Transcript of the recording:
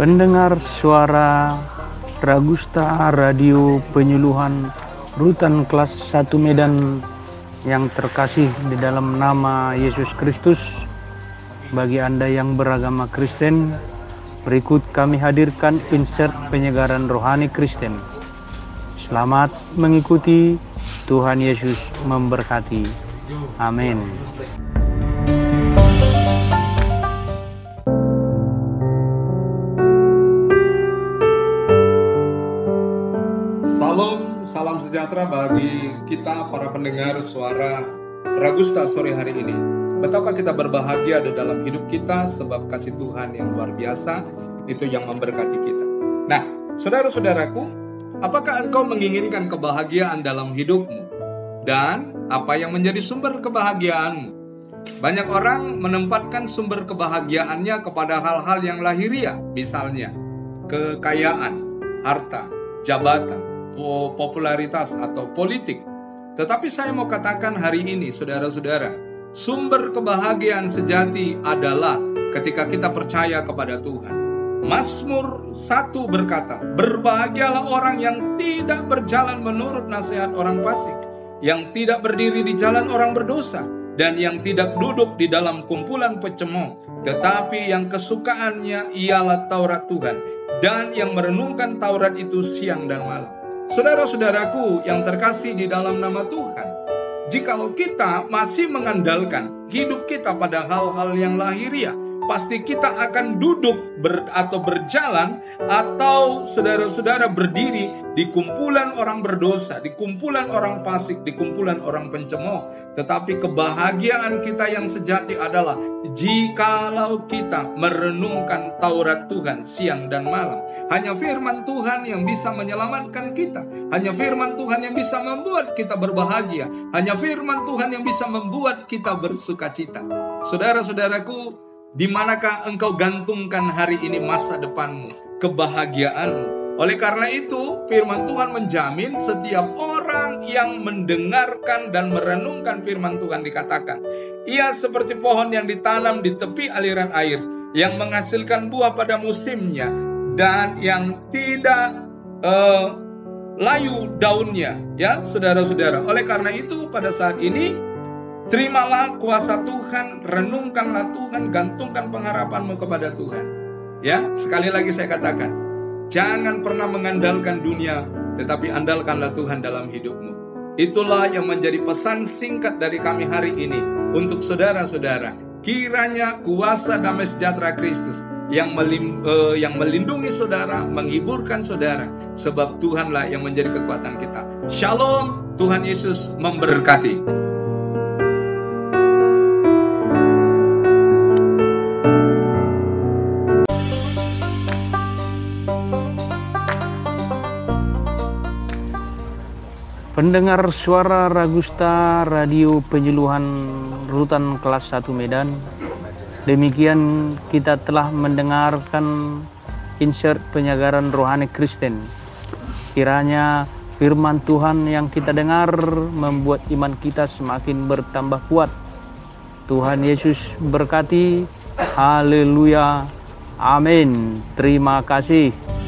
Pendengar suara Ragusta Radio Penyuluhan Rutan kelas 1 Medan yang terkasih di dalam nama Yesus Kristus. Bagi Anda yang beragama Kristen berikut kami hadirkan insert penyegaran rohani Kristen. Selamat mengikuti. Tuhan Yesus memberkati. Amin Salam, sejahtera bagi kita para pendengar suara Ragusta sore hari ini. Betapa kita berbahagia di dalam hidup kita sebab kasih Tuhan yang luar biasa itu yang memberkati kita. Nah, saudara-saudaraku, apakah engkau menginginkan kebahagiaan dalam hidupmu? Dan apa yang menjadi sumber kebahagiaanmu? Banyak orang menempatkan sumber kebahagiaannya kepada hal-hal yang lahiriah, misalnya kekayaan, harta, jabatan, popularitas atau politik. Tetapi saya mau katakan hari ini, saudara-saudara, sumber kebahagiaan sejati adalah ketika kita percaya kepada Tuhan. Mazmur 1 berkata, Berbahagialah orang yang tidak berjalan menurut nasihat orang fasik, yang tidak berdiri di jalan orang berdosa, dan yang tidak duduk di dalam kumpulan pecemooh, tetapi yang kesukaannya ialah Taurat Tuhan, dan yang merenungkan Taurat itu siang dan malam. Saudara-saudaraku yang terkasih di dalam nama Tuhan, jikalau kita masih mengandalkan hidup kita pada hal-hal yang lahiriah, pasti kita akan duduk ber, atau berjalan atau saudara-saudara berdiri di kumpulan orang berdosa, di kumpulan orang fasik, di kumpulan orang pencemooh. Tetapi kebahagiaan kita yang sejati adalah jikalau kita merenungkan Taurat Tuhan siang dan malam. Hanya firman Tuhan yang bisa menyelamatkan kita. Hanya firman Tuhan yang bisa membuat kita berbahagia. Hanya firman Tuhan yang bisa membuat kita bersuka cita. Saudara-saudaraku, di manakah engkau gantungkan hari ini masa depanmu, kebahagiaanmu? Oleh karena itu, firman Tuhan menjamin setiap orang yang mendengarkan dan merenungkan firman Tuhan dikatakan, ia seperti pohon yang ditanam di tepi aliran air, yang menghasilkan buah pada musimnya, dan yang tidak uh, layu daunnya. Ya, saudara-saudara. Oleh karena itu, pada saat ini, terimalah kuasa Tuhan, renungkanlah Tuhan, gantungkan pengharapanmu kepada Tuhan. Ya, sekali lagi saya katakan, Jangan pernah mengandalkan dunia, tetapi andalkanlah Tuhan dalam hidupmu. Itulah yang menjadi pesan singkat dari kami hari ini untuk saudara-saudara. Kiranya kuasa damai sejahtera Kristus yang, melim, uh, yang melindungi saudara, menghiburkan saudara, sebab Tuhanlah yang menjadi kekuatan kita. Shalom, Tuhan Yesus memberkati. Pendengar suara Ragusta Radio Penyuluhan Rutan Kelas 1 Medan Demikian kita telah mendengarkan insert penyegaran rohani Kristen. Kiranya firman Tuhan yang kita dengar membuat iman kita semakin bertambah kuat. Tuhan Yesus berkati. Haleluya. Amin. Terima kasih